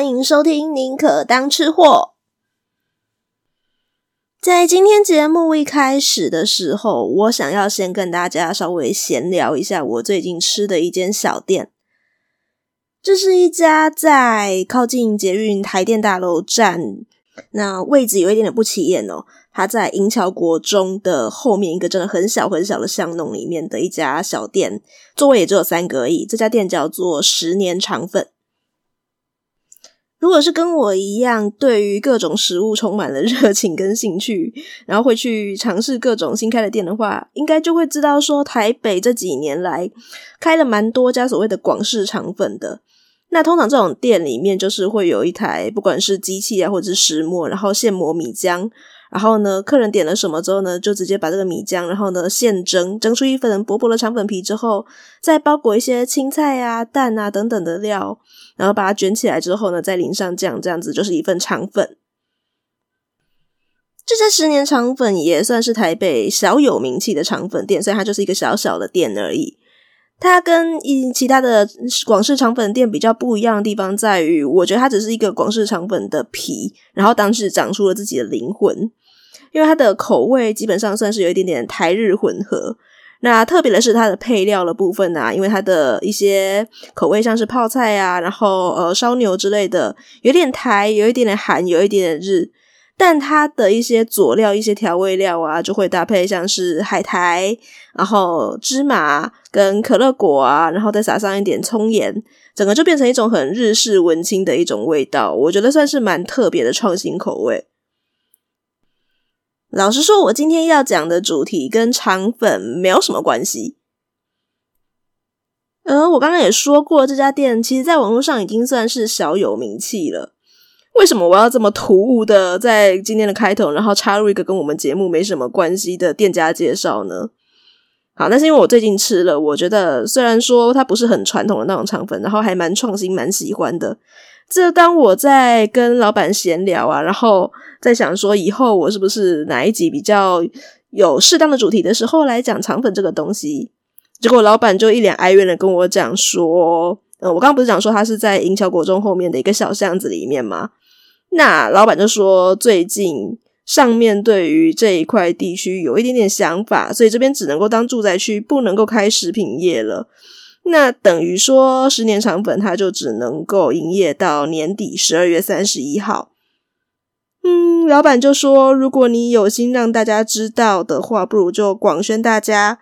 欢迎收听《宁可当吃货》。在今天节目一开始的时候，我想要先跟大家稍微闲聊一下我最近吃的一间小店。这是一家在靠近捷运台电大楼站，那位置有一点点不起眼哦。它在银桥国中的后面一个真的很小很小的巷弄里面的一家小店，座位也只有三个而已。这家店叫做十年肠粉。如果是跟我一样，对于各种食物充满了 热情跟兴趣，然后会去尝试各种新开的店的话，应该就会知道说，台北这几年来开了蛮多家所谓的广式肠粉的。那通常这种店里面就是会有一台，不管是机器啊，或者是石磨，然后现磨米浆。然后呢，客人点了什么之后呢，就直接把这个米浆，然后呢现蒸，蒸出一份薄薄的肠粉皮之后，再包裹一些青菜啊、蛋啊等等的料，然后把它卷起来之后呢，再淋上酱，这样子就是一份肠粉。这家十年肠粉也算是台北小有名气的肠粉店，虽然它就是一个小小的店而已。它跟一其他的广式肠粉店比较不一样的地方在于，我觉得它只是一个广式肠粉的皮，然后当时长出了自己的灵魂。因为它的口味基本上算是有一点点台日混合，那特别的是它的配料的部分啊，因为它的一些口味像是泡菜啊，然后呃烧牛之类的，有点台，有一点点韩，有一点点日，但它的一些佐料、一些调味料啊，就会搭配像是海苔，然后芝麻跟可乐果啊，然后再撒上一点葱盐，整个就变成一种很日式文青的一种味道，我觉得算是蛮特别的创新口味。老实说，我今天要讲的主题跟肠粉没有什么关系。而我刚刚也说过，这家店其实在网络上已经算是小有名气了。为什么我要这么突兀的在今天的开头，然后插入一个跟我们节目没什么关系的店家介绍呢？好，那是因为我最近吃了，我觉得虽然说它不是很传统的那种肠粉，然后还蛮创新，蛮喜欢的。这当我在跟老板闲聊啊，然后在想说以后我是不是哪一集比较有适当的主题的时候来讲肠粉这个东西，结果老板就一脸哀怨的跟我讲说，呃，我刚刚不是讲说他是在银桥国中后面的一个小巷子里面吗？那老板就说最近上面对于这一块地区有一点点想法，所以这边只能够当住宅区，不能够开食品业了。那等于说，十年肠粉它就只能够营业到年底十二月三十一号。嗯，老板就说，如果你有心让大家知道的话，不如就广宣大家，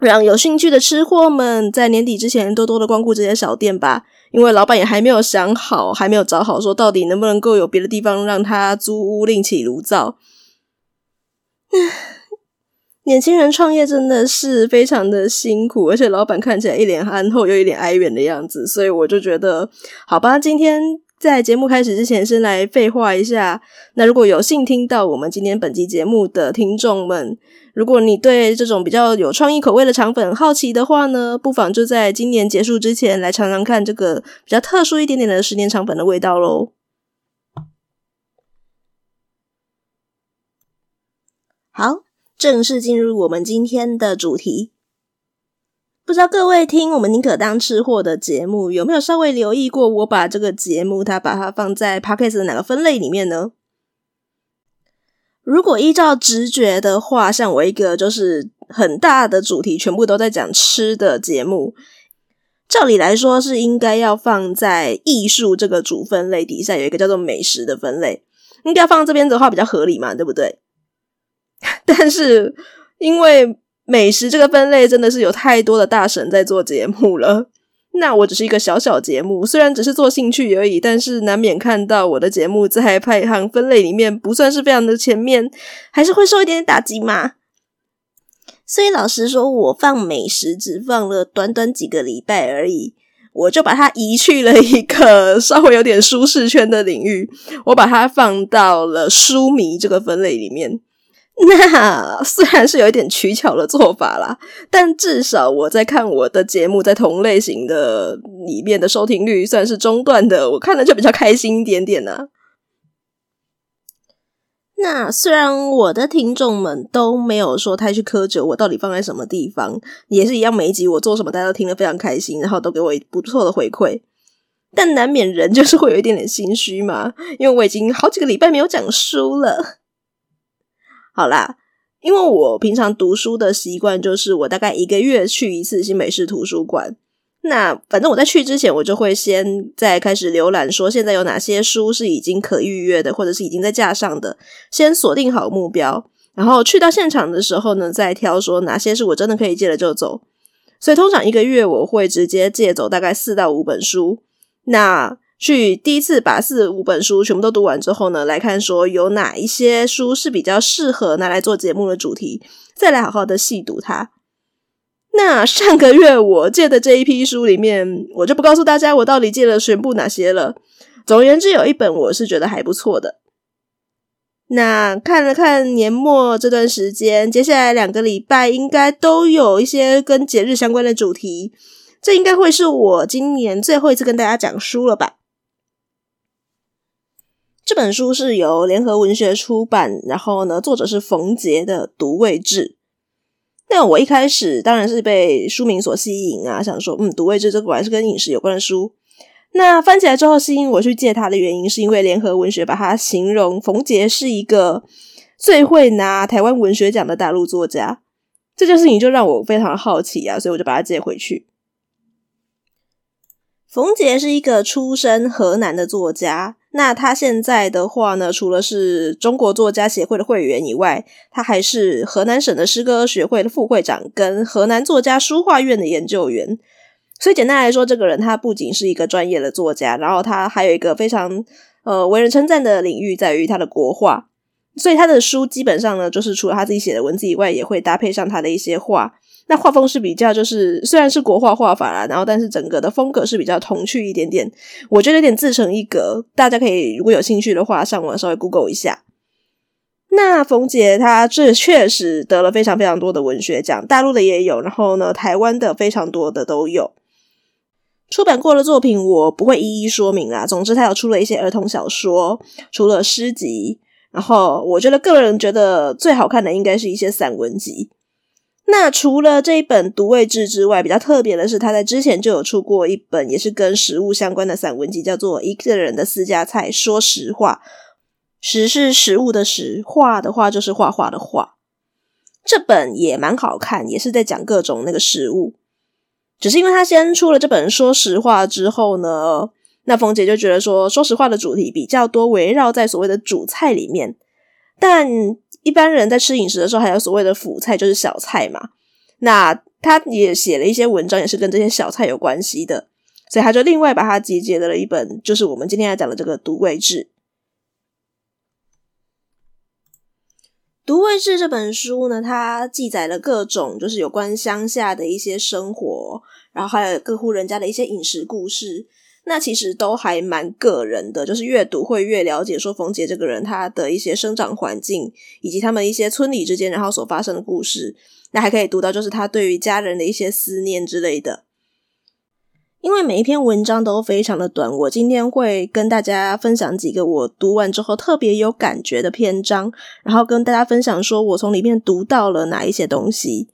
让有兴趣的吃货们在年底之前多多的光顾这些小店吧。因为老板也还没有想好，还没有找好，说到底能不能够有别的地方让他租屋另起炉灶。年轻人创业真的是非常的辛苦，而且老板看起来一脸憨厚又一脸哀怨的样子，所以我就觉得，好吧，今天在节目开始之前，先来废话一下。那如果有幸听到我们今天本期节目的听众们，如果你对这种比较有创意口味的肠粉好奇的话呢，不妨就在今年结束之前来尝尝看这个比较特殊一点点的十年肠粉的味道喽。好。正式进入我们今天的主题，不知道各位听我们宁可当吃货的节目有没有稍微留意过？我把这个节目它把它放在 Podcast 的哪个分类里面呢？如果依照直觉的话，像我一个就是很大的主题全部都在讲吃的节目，照理来说是应该要放在艺术这个主分类底下，有一个叫做美食的分类，应该放这边的话比较合理嘛，对不对？但是，因为美食这个分类真的是有太多的大神在做节目了，那我只是一个小小节目，虽然只是做兴趣而已，但是难免看到我的节目在排行分类里面不算是非常的前面，还是会受一点点打击嘛。所以老实说，我放美食只放了短短几个礼拜而已，我就把它移去了一个稍微有点舒适圈的领域，我把它放到了书迷这个分类里面。那虽然是有一点取巧的做法啦，但至少我在看我的节目，在同类型的里面的收听率算是中段的，我看了就比较开心一点点呢、那虽然我的听众们都没有说太去苛责我到底放在什么地方，也是一样，每一集我做什么大家都听得非常开心，然后都给我不错的回馈。但难免人就是会有一点点心虚嘛，因为我已经好几个礼拜没有讲书了。好啦，因为我平常读书的习惯就是我大概一个月去一次新北市图书馆。那反正我在去之前，我就会先在开始浏览，说现在有哪些书是已经可预约的，或者是已经在架上的，先锁定好目标，然后去到现场的时候呢，再挑说哪些是我真的可以借了就走。所以通常一个月我会直接借走大概四到五本书。那去第一次把四五本书全部都读完之后呢，来看说有哪一些书是比较适合拿来做节目的主题，再来好好的细读它。那上个月我借的这一批书里面，我就不告诉大家我到底借了全部哪些了。总而言之，有一本我是觉得还不错的。那看了看年末这段时间，接下来两个礼拜应该都有一些跟节日相关的主题。这应该会是我今年最后一次跟大家讲书了吧？这本书是由联合文学出版，然后呢，作者是冯杰的《独味志》。那我一开始当然是被书名所吸引啊，想说，嗯，独味志这果然是跟饮食有关的书。那翻起来之后，吸引我去借它的原因，是因为联合文学把它形容冯杰是一个最会拿台湾文学奖的大陆作家。这件事情就让我非常好奇啊，所以我就把它借回去。冯杰是一个出身河南的作家。那他现在的话呢，除了是中国作家协会的会员以外，他还是河南省的诗歌学会的副会长，跟河南作家书画院的研究员。所以简单来说，这个人他不仅是一个专业的作家，然后他还有一个非常呃为人称赞的领域，在于他的国画。所以他的书基本上呢，就是除了他自己写的文字以外，也会搭配上他的一些画。那画风是比较，就是虽然是国画画法啦，然后但是整个的风格是比较童趣一点点，我觉得有点自成一格。大家可以如果有兴趣的话，上网稍微 Google 一下。那冯杰他这确实得了非常非常多的文学奖，大陆的也有，然后呢，台湾的非常多的都有。出版过的作品我不会一一说明啦。总之，他有出了一些儿童小说，除了诗集，然后我觉得个人觉得最好看的应该是一些散文集。那除了这一本《独味志》之外，比较特别的是，他在之前就有出过一本，也是跟食物相关的散文集，叫做《一个人的私家菜说实话》。食是食物的食，画的话就是画画的画。这本也蛮好看，也是在讲各种那个食物。只是因为他先出了这本《说实话》之后呢，那冯姐就觉得说，说实话的主题比较多，围绕在所谓的主菜里面，但。一般人在吃饮食的时候，还有所谓的辅菜，就是小菜嘛。那他也写了一些文章，也是跟这些小菜有关系的，所以他就另外把它集结了一本，就是我们今天要讲的这个《独味志》。《独味志》这本书呢，它记载了各种就是有关乡下的一些生活，然后还有各户人家的一些饮食故事。那其实都还蛮个人的，就是越读会越了解说冯杰这个人他的一些生长环境，以及他们一些村里之间然后所发生的故事。那还可以读到就是他对于家人的一些思念之类的。因为每一篇文章都非常的短，我今天会跟大家分享几个我读完之后特别有感觉的篇章，然后跟大家分享说我从里面读到了哪一些东西。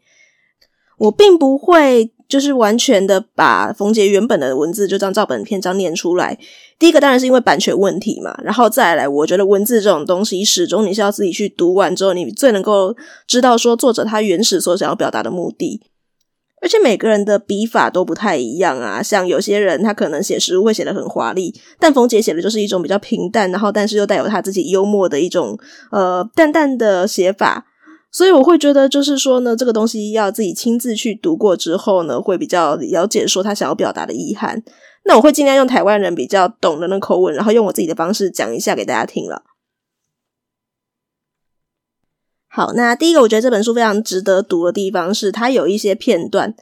我并不会。就是完全的把冯杰原本的文字就这样照本篇章念出来。第一个当然是因为版权问题嘛，然后再来，我觉得文字这种东西始终你是要自己去读完之后，你最能够知道说作者他原始所想要表达的目的。而且每个人的笔法都不太一样啊，像有些人他可能写食物会写得很华丽，但冯杰写的就是一种比较平淡，然后但是又带有他自己幽默的一种呃淡淡的写法。所以我会觉得，就是说呢，这个东西要自己亲自去读过之后呢，会比较了解说他想要表达的意涵。那我会尽量用台湾人比较懂的那口吻，然后用我自己的方式讲一下给大家听了。好，那第一个我觉得这本书非常值得读的地方是，它有一些片段。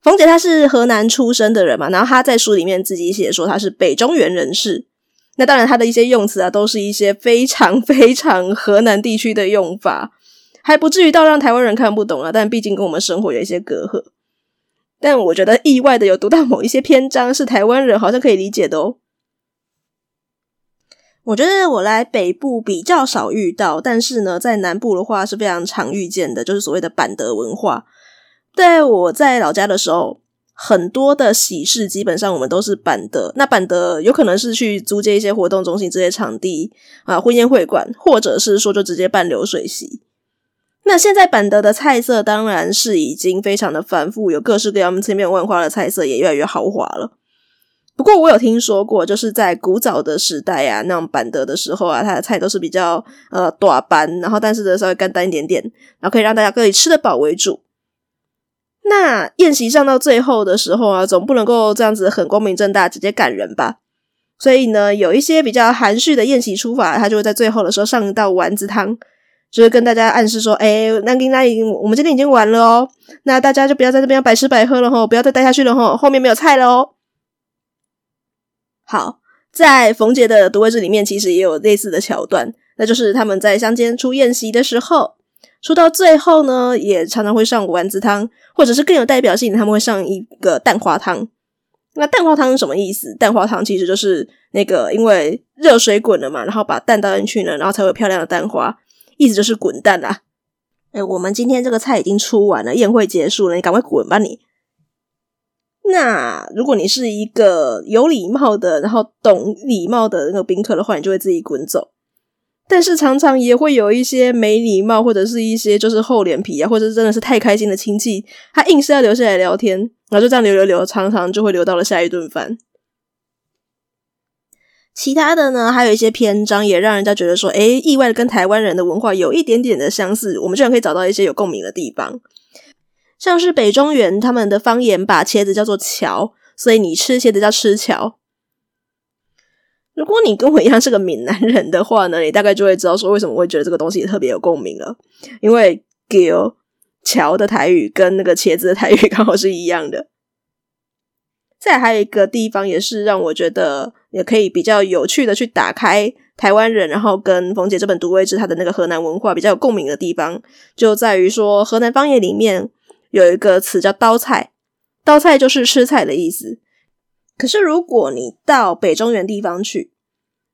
冯姐她是河南出生的人嘛，然后她在书里面自己写说她是北中原人士。那当然他的一些用词啊，都是一些非常非常河南地区的用法。还不至于到让台湾人看不懂啊，但毕竟跟我们生活有一些隔阂。但我觉得意外的有读到某一些篇章是台湾人好像可以理解的哦。我觉得我来北部比较少遇到，但是呢，在南部的话是非常常遇见的，就是所谓的板德文化。在我在老家的时候，很多的喜事基本上我们都是板德，那板德有可能是去租借一些活动中心这些场地啊，婚宴会馆，或者是说就直接办流水席。那现在板德的菜色当然是已经非常的繁复，有各式各样千变万化的菜色，也越来越豪华了。不过我有听说过，就是在古早的时代啊，那种板德的时候啊，它的菜都是比较呃短板，然后但是呢稍微干淡一点点，然后可以让大家可以吃得饱为主。那宴席上到最后的时候啊，总不能够这样子很光明正大直接赶人吧？所以呢，有一些比较含蓄的宴席出法，它就会在最后的时候上一道丸子汤。就是跟大家暗示说，哎、欸，那那那我们今天已经完了哦，那大家就不要在这边白吃白喝了吼，不要再待下去了吼，后面没有菜了哦。好，在冯杰的独味志里面，其实也有类似的桥段，那就是他们在乡间出宴席的时候，出到最后呢，也常常会上丸子汤，或者是更有代表性，他们会上一个蛋花汤。那蛋花汤是什么意思？蛋花汤其实就是那个因为热水滚了嘛，然后把蛋倒进去呢，然后才会有漂亮的蛋花。意思就是滚蛋啦！哎、我们今天这个菜已经出完了，宴会结束了，你赶快滚吧你！那如果你是一个有礼貌的，然后懂礼貌的那个宾客的话，你就会自己滚走。但是常常也会有一些没礼貌，或者是一些就是厚脸皮啊，或者是真的是太开心的亲戚，他硬是要留下来聊天，然后就这样留留留，常常就会留到了下一顿饭。其他的呢，还有一些篇章也让人家觉得说，诶，意外的跟台湾人的文化有一点点的相似，我们居然可以找到一些有共鸣的地方。像是北中原他们的方言把茄子叫做桥，所以你吃茄子叫吃桥。如果你跟我一样是个闽南人的话呢，你大概就会知道说为什么会觉得这个东西特别有共鸣了，因为樵樵的台语跟那个茄子的台语刚好是一样的。再还有一个地方也是让我觉得。也可以比较有趣的去打开台湾人，然后跟冯姐这本独味志他的那个河南文化比较有共鸣的地方，就在于说河南方言里面有一个词叫刀菜，刀菜就是吃菜的意思。可是如果你到北中原地方去，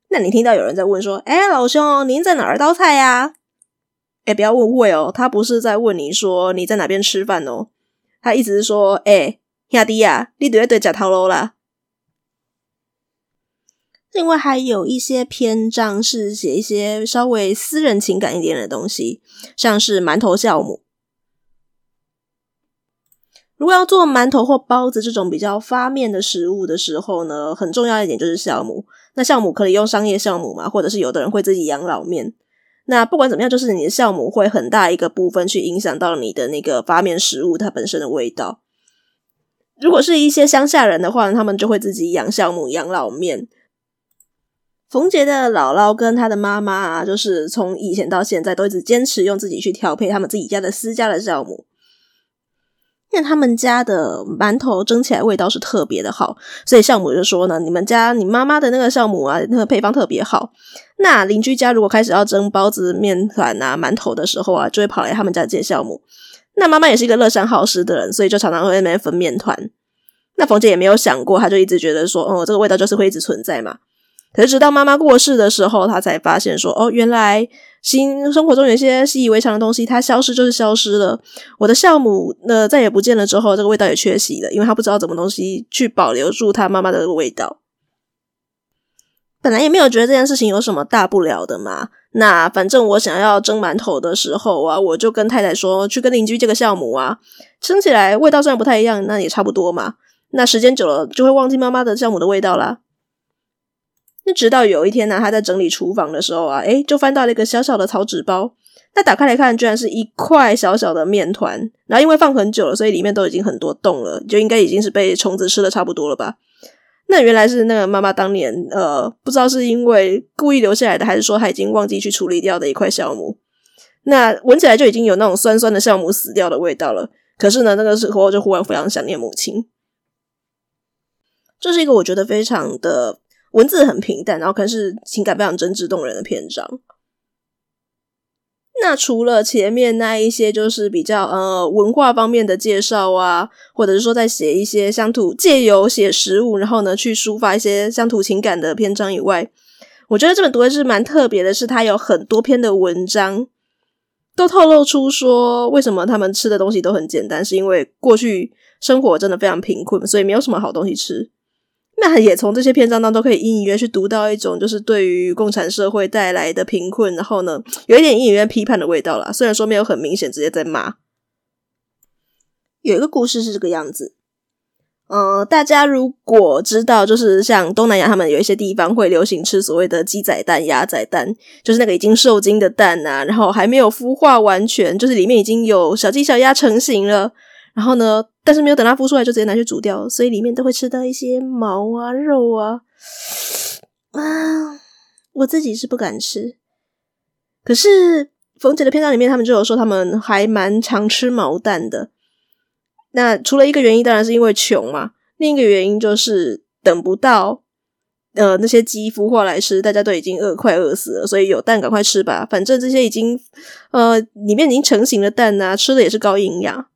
那你听到有人在问说：“哎，老兄，您在哪儿刀菜呀？”哎，不要误会哦，他不是在问你说你在哪边吃饭哦，他意思是说：“哎，兄弟呀，你对对吃头路啦。”另外还有一些篇章是写一些稍微私人情感一点的东西，像是馒头酵母。如果要做馒头或包子这种比较发面的食物的时候呢，很重要一点就是酵母。那酵母可以用商业酵母嘛，或者是有的人会自己养老面。那不管怎么样，就是你的酵母会很大一个部分去影响到你的那个发面食物它本身的味道。如果是一些乡下人的话，他们就会自己养酵母、养老面。冯杰的姥姥跟他的妈妈啊，就是从以前到现在都一直坚持用自己去调配他们自己家的私家的酵母，因为他们家的馒头蒸起来味道是特别的好，所以酵母就说呢，你们家你妈妈的那个酵母啊，那个配方特别好。那邻居家如果开始要蒸包子、面团啊、馒头的时候啊，就会跑来他们家借酵母。那妈妈也是一个乐善好施的人，所以就常常会在那边分面团。那冯姐也没有想过，她就一直觉得说，哦，这个味道就是会一直存在嘛。可是直到妈妈过世的时候，他才发现说：“哦，原来新生活中有一些习以为常的东西，它消失就是消失了。我的酵母呢，再也不见了之后，这个味道也缺席了，因为他不知道怎么东西去保留住他妈妈的味道。本来也没有觉得这件事情有什么大不了的嘛。那反正我想要蒸馒头的时候啊，我就跟太太说，去跟邻居借个酵母啊，蒸起来味道虽然不太一样，那也差不多嘛。那时间久了就会忘记妈妈的酵母的味道啦。”那直到有一天呢、啊，他在整理厨房的时候啊，诶，就翻到了一个小小的草纸包。那打开来看，居然是一块小小的面团。然后因为放很久了，所以里面都已经很多洞了，就应该已经是被虫子吃的差不多了吧？那原来是那个妈妈当年呃，不知道是因为故意留下来的，还是说她已经忘记去处理掉的一块酵母。那闻起来就已经有那种酸酸的酵母死掉的味道了。可是呢，那个时候就忽然非常想念母亲。这是一个我觉得非常的。文字很平淡，然后可是情感非常真挚动人的篇章。那除了前面那一些，就是比较呃文化方面的介绍啊，或者是说在写一些乡土，借由写食物，然后呢去抒发一些乡土情感的篇章以外，我觉得这本独味志蛮特别的，是它有很多篇的文章都透露出说，为什么他们吃的东西都很简单，是因为过去生活真的非常贫困，所以没有什么好东西吃。那也从这些篇章当中可以隐隐约约去读到一种，就是对于共产社会带来的贫困，然后呢，有一点隐隐约批判的味道啦。虽然说没有很明显直接在骂。有一个故事是这个样子。呃，大家如果知道，就是像东南亚，他们有一些地方会流行吃所谓的鸡仔蛋、鸭仔蛋，就是那个已经受精的蛋啊，然后还没有孵化完全，就是里面已经有小鸡、小鸭成型了，然后呢，但是没有等它孵出来就直接拿去煮掉，所以里面都会吃到一些毛啊、肉啊。啊，我自己是不敢吃，可是冯姐的篇章里面，他们就有说他们还蛮常吃毛蛋的。那除了一个原因，当然是因为穷嘛。另一个原因就是等不到呃那些鸡孵化来吃，大家都已经饿快饿死了，所以有蛋赶快吃吧。反正这些已经呃里面已经成型的蛋、啊，吃的也是高营养。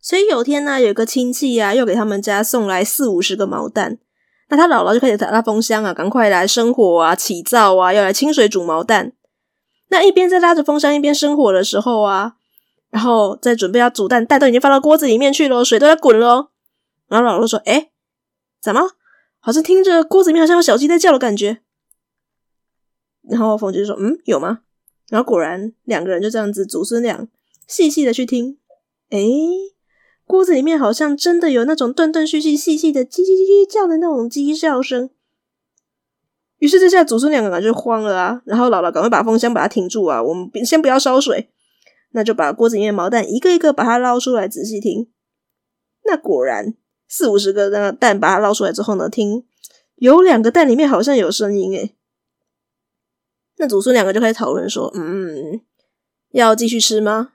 所以有天呢，有个亲戚、啊，又给他们家送来四五十个毛蛋。那他姥姥就开始打拉风箱啊，赶快来生火啊，起灶啊，要来清水煮毛蛋。那一边在拉着风箱，一边生火的时候啊。然后在准备要煮蛋，蛋都已经放到锅子里面去了，水都在滚了。然后姥姥说：“诶，怎么？好像听着锅子里面好像有小鸡在叫的感觉。”然后凤姐就说：“嗯，有吗？”然后果然两个人就这样子祖孙俩细细的去听，诶，锅子里面好像真的有那种断断续续、细细的叽叽叽叽叫的那种鸡叫声。于是这下祖孙两个就慌了啊！然后姥姥赶快把风箱把它停住啊，我们先不要烧水。那就把锅子里面的毛蛋一个一个把它捞出来，仔细听。那果然四五十个那个蛋把它捞出来之后呢，听有两个蛋里面好像有声音诶。那祖孙两个就开始讨论说：“嗯，要继续吃吗？”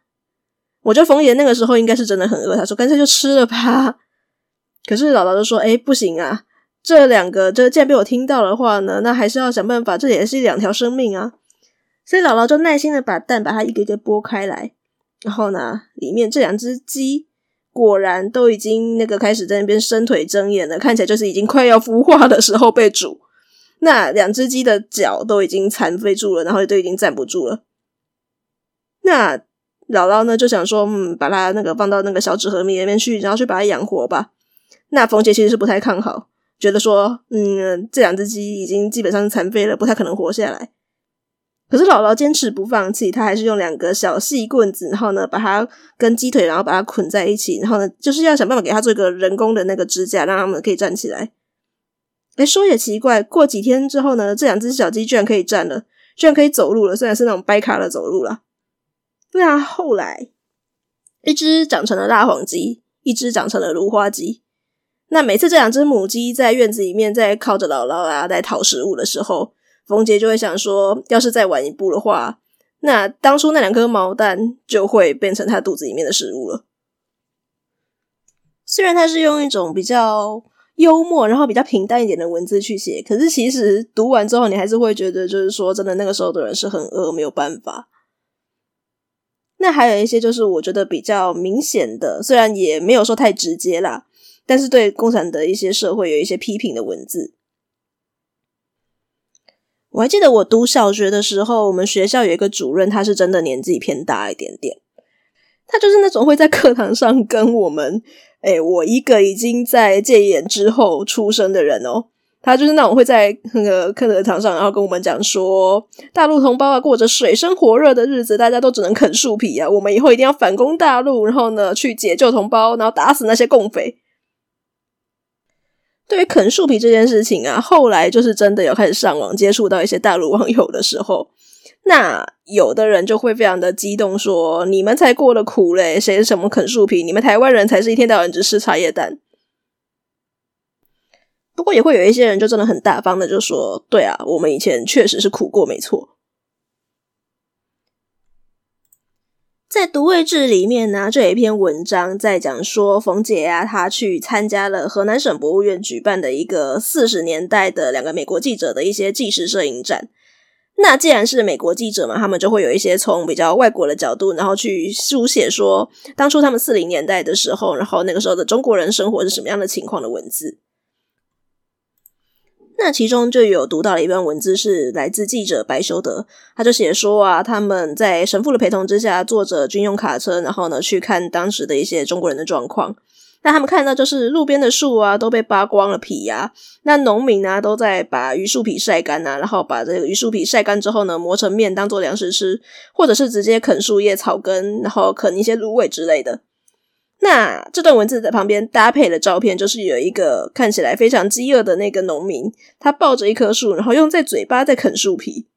我觉得冯爷那个时候应该是真的很饿，他说：“干脆就吃了吧。”可是姥姥就说：“诶，不行啊，这两个这既然被我听到的话呢，那还是要想办法，这也是两条生命啊。”所以姥姥就耐心的把蛋把它一个一个剥开来，然后呢，里面这两只鸡果然都已经那个开始在那边伸腿睁眼了，看起来就是已经快要孵化的时候被煮。那两只鸡的脚都已经残废住了，然后都已经站不住了。那姥姥呢就想说，嗯，把它那个放到那个小纸盒里面去，然后去把它养活吧。那冯杰其实是不太看好，觉得说，嗯，这两只鸡已经基本上残废了，不太可能活下来。可是姥姥坚持不放弃，她还是用两个小细棍子，然后呢，把它跟鸡腿，然后把它捆在一起，然后呢，就是要想办法给它做一个人工的那个支架，让它们可以站起来。诶，说也奇怪，过几天之后呢，这两只小鸡居然可以站了，居然可以走路了，虽然是那种掰卡的走路了。那后来，一只长成了大黄鸡，一只长成了芦花鸡。那每次这两只母鸡在院子里面在靠着姥姥啊，在讨食物的时候。冯杰就会想说，要是再晚一步的话，那当初那两颗毛蛋就会变成他肚子里面的食物了。虽然他是用一种比较幽默，然后比较平淡一点的文字去写，可是其实读完之后，你还是会觉得，就是说真的，那个时候的人是很饿，没有办法。那还有一些就是我觉得比较明显的，虽然也没有说太直接啦，但是对共产的一些社会有一些批评的文字。我还记得我读小学的时候，我们学校有一个主任，他是真的年纪偏大一点点。他就是那种会在课堂上跟我们，诶，我一个已经在戒严之后出生的人哦，他就是那种会在那个课堂上，然后跟我们讲说，大陆同胞啊，过着水深火热的日子，大家都只能啃树皮啊，我们以后一定要反攻大陆，然后呢，去解救同胞，然后打死那些共匪。对于啃树皮这件事情啊，后来就是真的有开始上网接触到一些大陆网友的时候，那有的人就会非常的激动说：“你们才过得苦嘞，谁是什么啃树皮？你们台湾人才是一天到晚只吃茶叶蛋。”不过也会有一些人就真的很大方的就说：“对啊，我们以前确实是苦过，没错。”在《读位志》里面呢，这有一篇文章在讲说，冯姐啊，她去参加了河南省博物院举办的一个四十年代的两个美国记者的一些纪实摄影展。那既然是美国记者嘛，他们就会有一些从比较外国的角度，然后去书写说，当初他们四零年代的时候，然后那个时候的中国人生活是什么样的情况的文字。那其中就有读到了一段文字，是来自记者白修德，他就写说啊，他们在神父的陪同之下，坐着军用卡车，然后呢去看当时的一些中国人的状况。那他们看到就是路边的树啊都被扒光了皮呀、那农民呢都在把榆树皮晒干啊，然后把这个榆树皮晒干之后呢磨成面当做粮食吃，或者是直接啃树叶、草根，然后啃一些芦苇之类的。那这段文字在旁边搭配的照片，就是有一个看起来非常饥饿的那个农民，他抱着一棵树，然后用在嘴巴在啃树皮。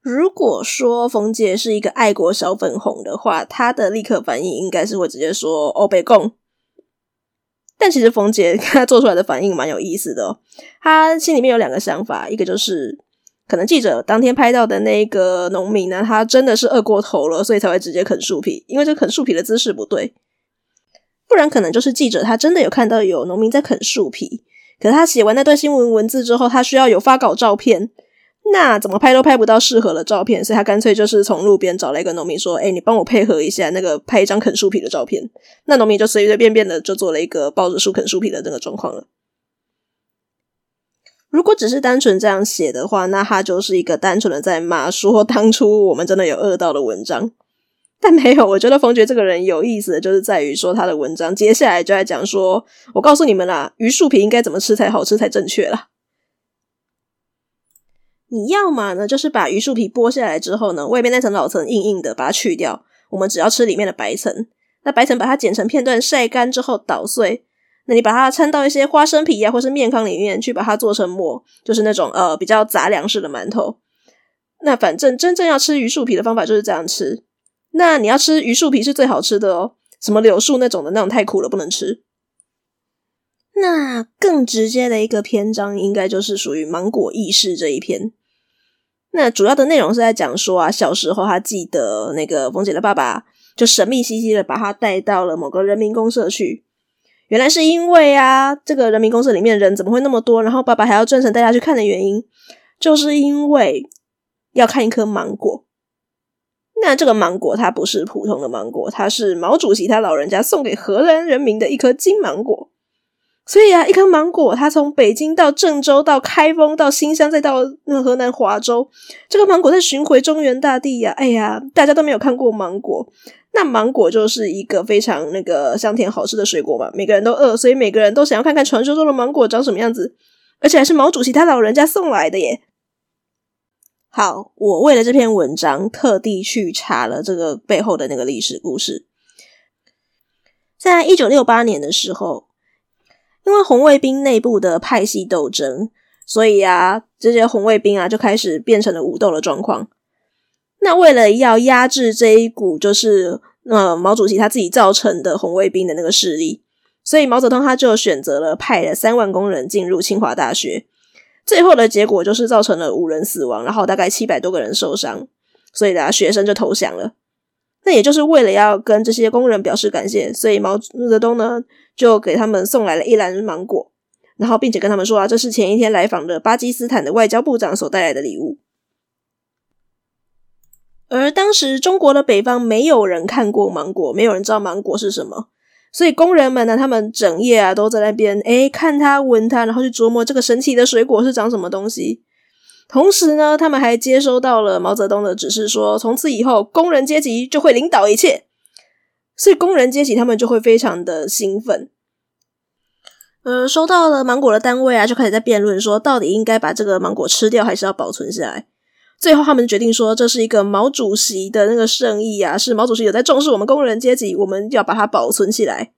如果说冯杰是一个爱国小粉红的话，他的立刻反应应该是会直接说“欧北贡”。但其实冯杰 他做出来的反应蛮有意思的哦，他心里面有两个想法，一个就是。可能记者当天拍到的那个农民呢，他真的是饿过头了，所以才会直接啃树皮，因为这啃树皮的姿势不对。不然可能就是记者他真的有看到有农民在啃树皮，可是他写完那段新闻文字之后，他需要有发稿照片，那怎么拍都拍不到适合的照片，所以他干脆就是从路边找了一个农民说：“哎，你帮我配合一下那个拍一张啃树皮的照片。”那农民就随随便便的就做了一个抱着树啃树皮的这个状况了。如果只是单纯这样写的话，那他就是一个单纯的在骂说当初我们真的有恶到的文章。但没有，我觉得冯杰这个人有意思的就是在于说他的文章接下来就在讲说，我告诉你们啦，榆树皮应该怎么吃才好吃才正确啦。你要嘛呢，就是把榆树皮剥下来之后呢，外面那层老层硬硬的把它去掉，我们只要吃里面的白层。那白层把它剪成片段，晒干之后捣碎。那你把它掺到一些花生皮呀、啊，或是面糠里面去，把它做成馍，就是那种呃比较杂粮式的馒头。那反正真正要吃榆树皮的方法就是这样吃。那你要吃榆树皮是最好吃的哦，什么柳树那种的那种太苦了不能吃。那更直接的一个篇章，应该就是属于芒果軼事这一篇。那主要的内容是在讲说啊，小时候他记得那个冯姐的爸爸就神秘兮兮的把他带到了某个人民公社去。原来是因为啊，这个人民公社里面人怎么会那么多？然后爸爸还要专程带他去看的原因，就是因为要看一颗芒果。那这个芒果它不是普通的芒果，它是毛主席他老人家送给荷兰人民的一颗金芒果。所以啊，一颗芒果，它从北京到郑州，到开封，到新乡，再到那河南华州，这个芒果在巡回中原大地呀、啊。哎呀，大家都没有看过芒果。那芒果就是一个非常那个香甜好吃的水果嘛，每个人都饿，所以每个人都想要看看传说中的芒果长什么样子，而且还是毛主席他老人家送来的耶。好，我为了这篇文章特地去查了这个背后的那个历史故事，在一九六八年的时候。因为红卫兵内部的派系斗争，所以啊，这些红卫兵啊就开始变成了武斗的状况。那为了要压制这一股就是呃毛主席他自己造成的红卫兵的那个势力，所以毛泽东他就选择了派了三万工人进入清华大学。最后的结果就是造成了五人死亡，然后大概七百多个人受伤，所以啊学生就投降了。那也就是为了要跟这些工人表示感谢，所以毛泽东呢就给他们送来了一篮芒果，然后并且跟他们说啊，这是前一天来访的巴基斯坦的外交部长所带来的礼物。而当时中国的北方没有人看过芒果，没有人知道芒果是什么，所以工人们呢，他们整夜啊都在那边诶看它、闻它，然后去琢磨这个神奇的水果是长什么东西。同时呢，他们还接收到了毛泽东的指示，说从此以后工人阶级就会领导一切，所以工人阶级他们就会非常的兴奋。呃，收到了芒果的单位啊，就开始在辩论说，到底应该把这个芒果吃掉，还是要保存下来。最后他们决定说，这是一个毛主席的那个圣意啊，是毛主席有在重视我们工人阶级，我们要把它保存起来。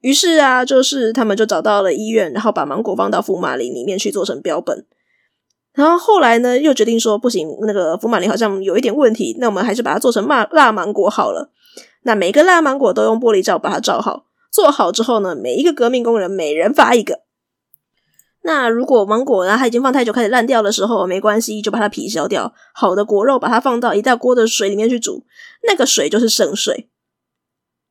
于是啊，就是他们就找到了医院，然后把芒果放到福马林里面去做成标本。然后后来呢，又决定说不行，那个福马林好像有一点问题，那我们还是把它做成蜡蜡芒果好了。那每个烂芒果都用玻璃罩把它罩好，做好之后呢，每一个革命工人每人发一个。那如果芒果呢，它已经放太久开始烂掉的时候，没关系，就把它皮削掉。好的果肉把它放到一大锅的水里面去煮，那个水就是圣水。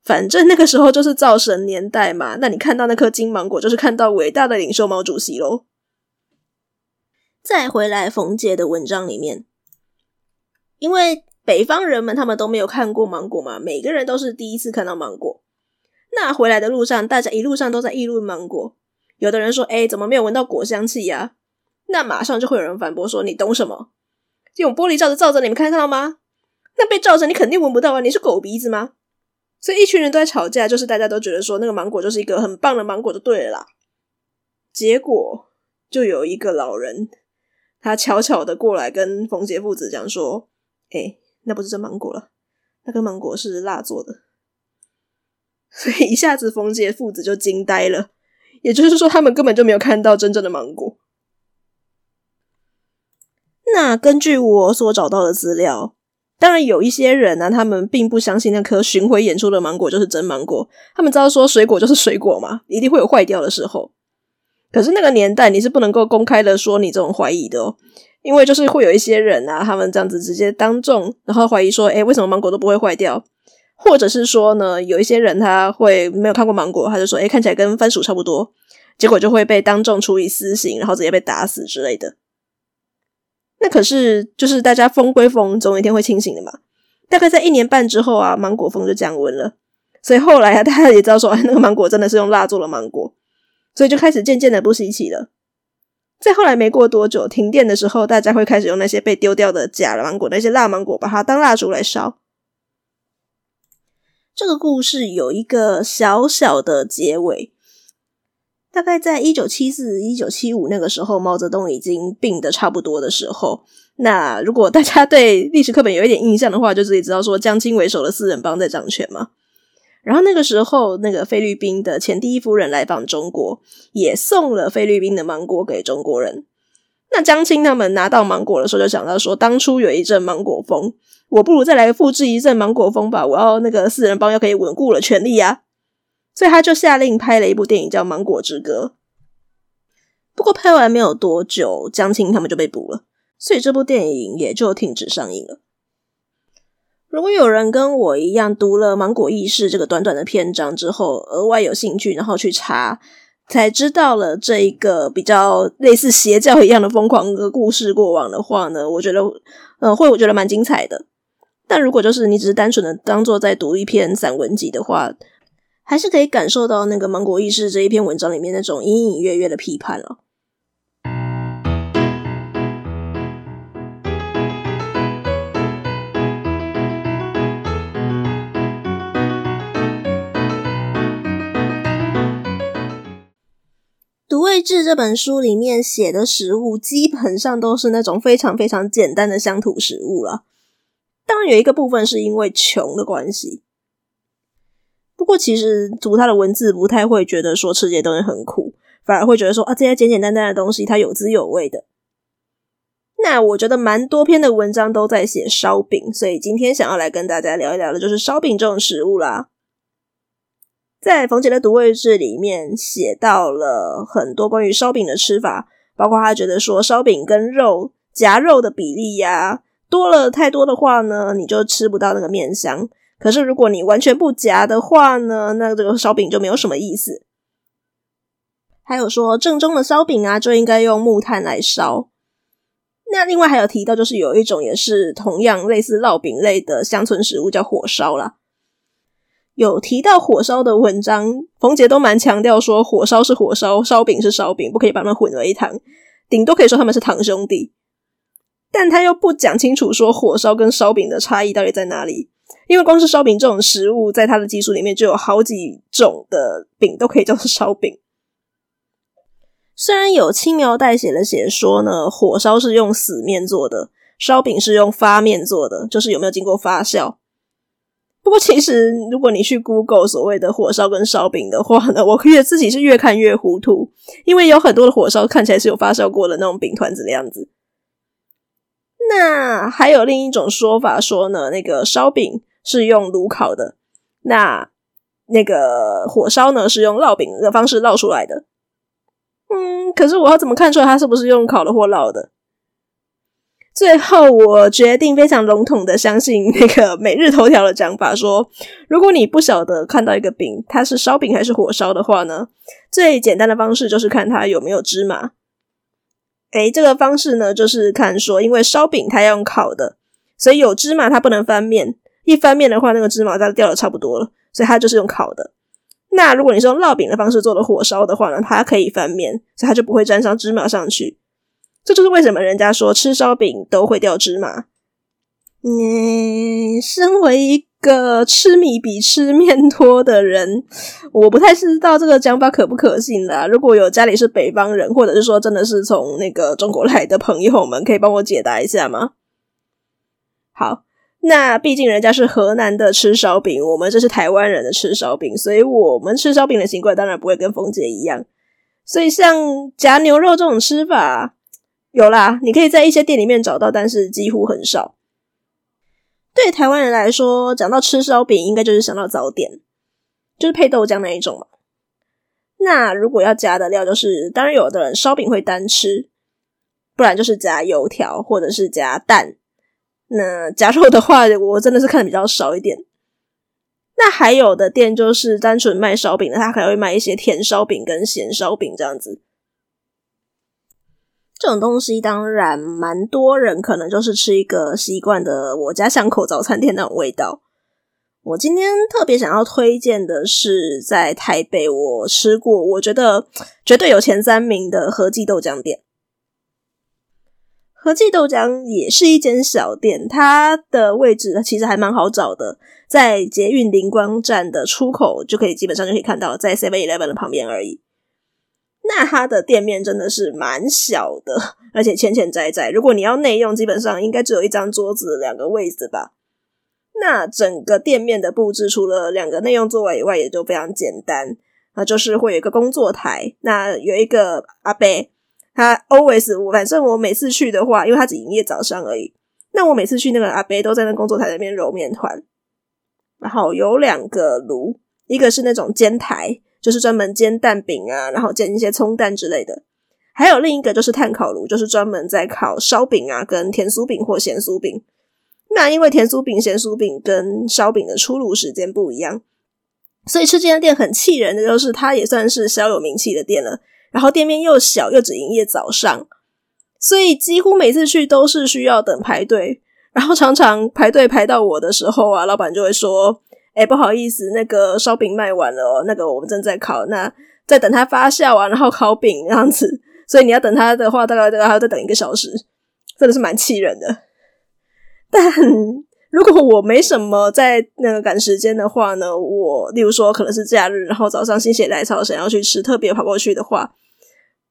反正那个时候就是造神年代嘛，那你看到那颗金芒果，就是看到伟大的领袖毛主席喽。再回来冯杰的文章里面，因为北方人们他们都没有看过芒果嘛，每个人都是第一次看到芒果。那回来的路上，大家一路上都在议论芒果。有的人说：“哎，怎么没有闻到果香气呀？”那马上就会有人反驳说：“你懂什么？用玻璃罩子罩着，你们看得到吗？那被罩着，你肯定闻不到啊！你是狗鼻子吗？”所以一群人都在吵架，就是大家都觉得说那个芒果就是一个很棒的芒果，就对了啦。结果就有一个老人，他悄悄的过来跟冯杰父子讲说：“哎，那不是真芒果了，那个芒果是蜡做的。”所以一下子冯杰父子就惊呆了，也就是说他们根本就没有看到真正的芒果。那根据我所找到的资料，当然有一些人呢、啊，他们并不相信那颗巡回演出的芒果就是真芒果，他们知道说水果就是水果嘛，一定会有坏掉的时候。可是那个年代，你是不能够公开的说你这种怀疑的哦，因为就是会有一些人啊，他们这样子直接当众，然后怀疑说，诶，为什么芒果都不会坏掉？或者是说呢，有一些人他会没有看过芒果，他就说，诶，看起来跟番薯差不多，结果就会被当众处以私刑，然后直接被打死之类的。那可是就是大家疯归疯，总有一天会清醒的嘛。大概在一年半之后啊，芒果风就降温了，所以后来啊，大家也知道说，那个芒果真的是用蜡做的芒果。所以就开始渐渐的不稀奇了。再后来没过多久，停电的时候，大家会开始用那些被丢掉的假芒果，那些蜡芒果，把它当蜡烛来烧。这个故事有一个小小的结尾，大概在一九七四、一九七五那个时候，毛泽东已经病得差不多的时候。那如果大家对历史课本有一点印象的话，就自己知道说江青为首的四人帮在掌权嘛。然后那个时候，那个菲律宾的前第一夫人来访中国，也送了菲律宾的芒果给中国人。那江青他们拿到芒果的时候，就想到说，当初有一阵芒果风，我不如再来复制一阵芒果风吧。我要那个四人帮要可以稳固了权力啊，所以他就下令拍了一部电影叫《芒果之歌》。不过拍完没有多久，江青他们就被捕了，所以这部电影也就停止上映了。如果有人跟我一样读了《芒果意识》这个短短的篇章之后，额外有兴趣，然后去查，才知道了这一个比较类似邪教一样的疯狂的故事过往的话呢，我觉得，嗯、会我觉得蛮精彩的。但如果就是你只是单纯的当做在读一篇散文集的话，还是可以感受到那个《芒果意识》这一篇文章里面那种隐隐约约的批判了。《味志》这本书里面写的食物，基本上都是那种非常非常简单的乡土食物了。当然，有一个部分是因为穷的关系。不过，其实读他的文字，不太会觉得说吃这些东西很苦，反而会觉得说啊，这些简简单单的东西，它有滋有味的。那我觉得蛮多篇的文章都在写烧饼，所以今天想要来跟大家聊一聊的，就是烧饼这种食物啦。在冯杰的《独味志》里面写到了很多关于烧饼的吃法，包括他觉得说烧饼跟肉夹肉的比例呀、多了太多的话呢，你就吃不到那个面香。可是如果你完全不夹的话呢，那这个烧饼就没有什么意思。还有说正宗的烧饼啊，就应该用木炭来烧。那另外还有提到，就是有一种也是同样类似烙饼类的乡村食物，叫火烧啦。有提到火烧的文章，冯杰都蛮强调说，火烧是火烧，烧饼是烧饼，不可以把它们混为一谈，顶多可以说他们是堂兄弟。但他又不讲清楚说火烧跟烧饼的差异到底在哪里，因为光是烧饼这种食物，在他的技术里面就有好几种的饼都可以叫做烧饼。虽然有轻描淡写的写说呢，火烧是用死面做的，烧饼是用发面做的，就是有没有经过发酵。不过，其实如果你去 Google 所谓的火烧跟烧饼的话呢，我越自己是越看越糊涂，因为有很多的火烧看起来是有发酵过的那种饼团子的样子。那还有另一种说法说呢，那个烧饼是用炉烤的，那那个火烧呢是用烙饼的方式烙出来的。嗯，可是我要怎么看出来它是不是用烤的或烙的？最后，我决定非常笼统的相信那个每日头条的讲法，说如果你不晓得看到一个饼它是烧饼还是火烧的话呢，最简单的方式就是看它有没有芝麻。诶，这个方式呢，就是看说，因为烧饼它要用烤的，所以有芝麻它不能翻面，一翻面的话，那个芝麻它掉的差不多了，所以它就是用烤的。那如果你是用烙饼的方式做的火烧的话呢，它可以翻面，所以它就不会沾上芝麻上去。这就是为什么人家说吃烧饼都会掉芝麻。嗯，身为一个吃米比吃面多的人，我不太知道这个讲法可不可信啦。如果有家里是北方人，或者是说真的是从那个中国来的朋友们，可以帮我解答一下吗？好，那毕竟人家是河南的吃烧饼，我们这是台湾人的吃烧饼，所以我们吃烧饼的习惯当然不会跟凤姐一样。所以像夹牛肉这种吃法，有啦，你可以在一些店里面找到，但是几乎很少。对台湾人来说，讲到吃烧饼，应该就是想到早点，就是配豆浆那一种嘛。那如果要加的料，就是当然有的人烧饼会单吃，不然就是加油条或者是加蛋。那加肉的话，我真的是看的比较少一点。那还有的店就是单纯卖烧饼的，他还会卖一些甜烧饼跟咸烧饼这样子。这种东西当然蛮多人可能就是吃一个习惯的，我家巷口早餐店那种味道。我今天特别想要推荐的是在台北我吃过，我觉得绝对有前三名的和记豆浆店。和记豆浆也是一间小店，它的位置其实还蛮好找的，在捷运灵光站的出口就可以，基本上就可以看到，在 Seven Eleven 的旁边而已。那它的店面真的是蛮小的，而且浅浅窄窄。如果你要内用，基本上应该只有一张桌子、两个位子吧。那整个店面的布置，除了两个内用座位以外，也都非常简单。那就是会有一个工作台，那有一个阿伯，他 always，我反正我每次去的话，因为他只营业早上而已。那我每次去那个阿伯都在那工作台那边揉面团，然后有两个炉，一个是那种煎台。就是专门煎蛋饼啊，然后煎一些葱蛋之类的。还有另一个就是炭烤炉，就是专门在烤烧饼啊，跟甜酥饼或咸酥饼。那因为甜酥饼、咸酥饼跟烧饼的出炉时间不一样，所以吃这间店很气人的就是它也算是小有名气的店了。然后店面又小，又只营业早上，所以几乎每次去都是需要等排队。然后常常排队排到我的时候啊，老板就会说。哎、不好意思，那个烧饼卖完了哦，那个我们正在烤，那在等它发酵完，然后烤饼这样子，所以你要等它的话，大概大概还要再等一个小时，真的是蛮气人的。但如果我没什么在那个赶时间的话呢，我例如说可能是假日，然后早上心血来潮想要去吃，特别跑过去的话，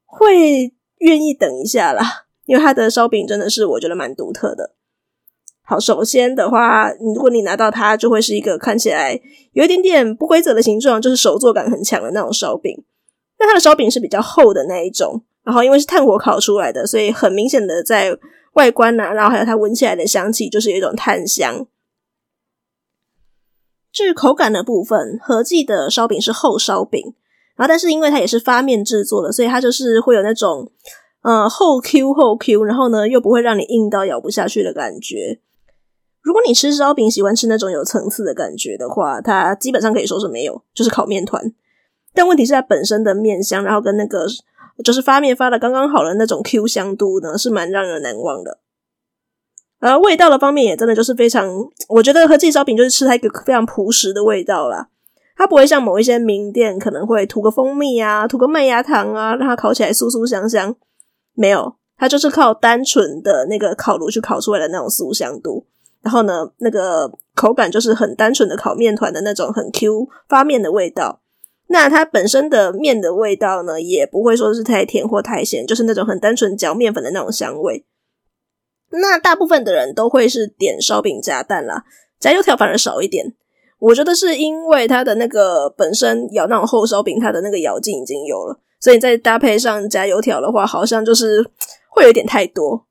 会愿意等一下啦，因为它的烧饼真的是我觉得蛮独特的。好，首先的话，如果你拿到它，就会是一个看起来有一点点不规则的形状，就是手作感很强的那种烧饼。那它的烧饼是比较厚的那一种，然后因为是炭火烤出来的，所以很明显的在外观啊，然后还有它闻起来的香气，就是有一种炭香。至于口感的部分，合记的烧饼是厚烧饼，然后但是因为它也是发面制作的，所以它就是会有那种呃厚 Q 厚 Q，然后呢又不会让你硬到咬不下去的感觉。如果你吃烧饼喜欢吃那种有层次的感觉的话，它基本上可以说是没有，就是烤面团。但问题是它本身的面香，然后跟那个就是发面发的刚刚好的那种 Q 香度呢，是蛮让人难忘的。而味道的方面也真的就是非常，我觉得和记烧饼就是吃它一个非常朴实的味道啦。它不会像某一些名店可能会涂个蜂蜜啊，涂个麦芽糖啊，让它烤起来酥酥香香。没有，它就是靠单纯的那个烤炉去烤出来的那种酥香度。然后呢，那个口感就是很单纯的烤面团的那种很 Q 发面的味道。那它本身的面的味道呢，也不会说是太甜或太咸，就是那种很单纯嚼面粉的那种香味。那大部分的人都会是点烧饼加蛋啦，加油条反而少一点。我觉得是因为它的那个本身咬那种厚烧饼，它的那个咬劲已经有了，所以再搭配上加油条的话，好像就是会有点太多。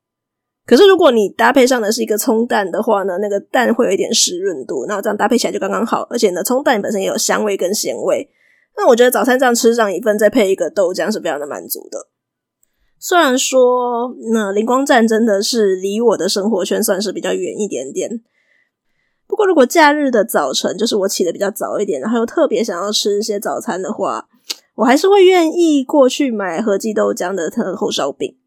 可是如果你搭配上的是一个葱蛋的话呢，那个蛋会有一点湿润度，那这样搭配起来就刚刚好。而且呢，葱蛋本身也有香味跟咸味，那我觉得早餐这样吃上一份，再配一个豆浆是非常的满足的。虽然说那灵光站真的是离我的生活圈算是比较远一点点，不过如果假日的早晨就是我起的比较早一点，然后又特别想要吃一些早餐的话，我还是会愿意过去买和记豆浆的特厚烧饼。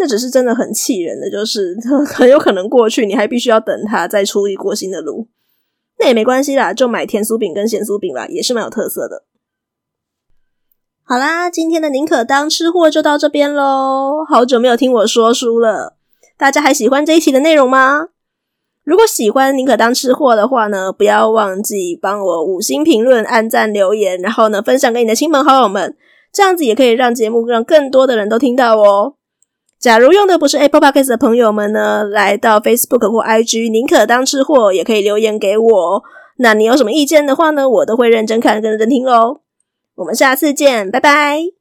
那只是真的很气人的，就是 很有可能过去，你还必须要等它再出一锅新的炉。那也没关系啦，就买甜酥饼跟咸酥饼吧，也是蛮有特色的。好啦，今天的宁可当吃货就到这边喽。好久没有听我说书了，大家还喜欢这一期的内容吗？如果喜欢宁可当吃货的话呢，不要忘记帮我五星评论、按赞、留言，然后呢，分享给你的亲朋好友们，这样子也可以让节目让更多的人都听到哦。假如用的不是 Apple Podcast 的朋友们呢，来到 Facebook 或 IG 宁可当吃货，也可以留言给我。那你有什么意见的话呢，我都会认真看、认真听哦。我们下次见，拜拜。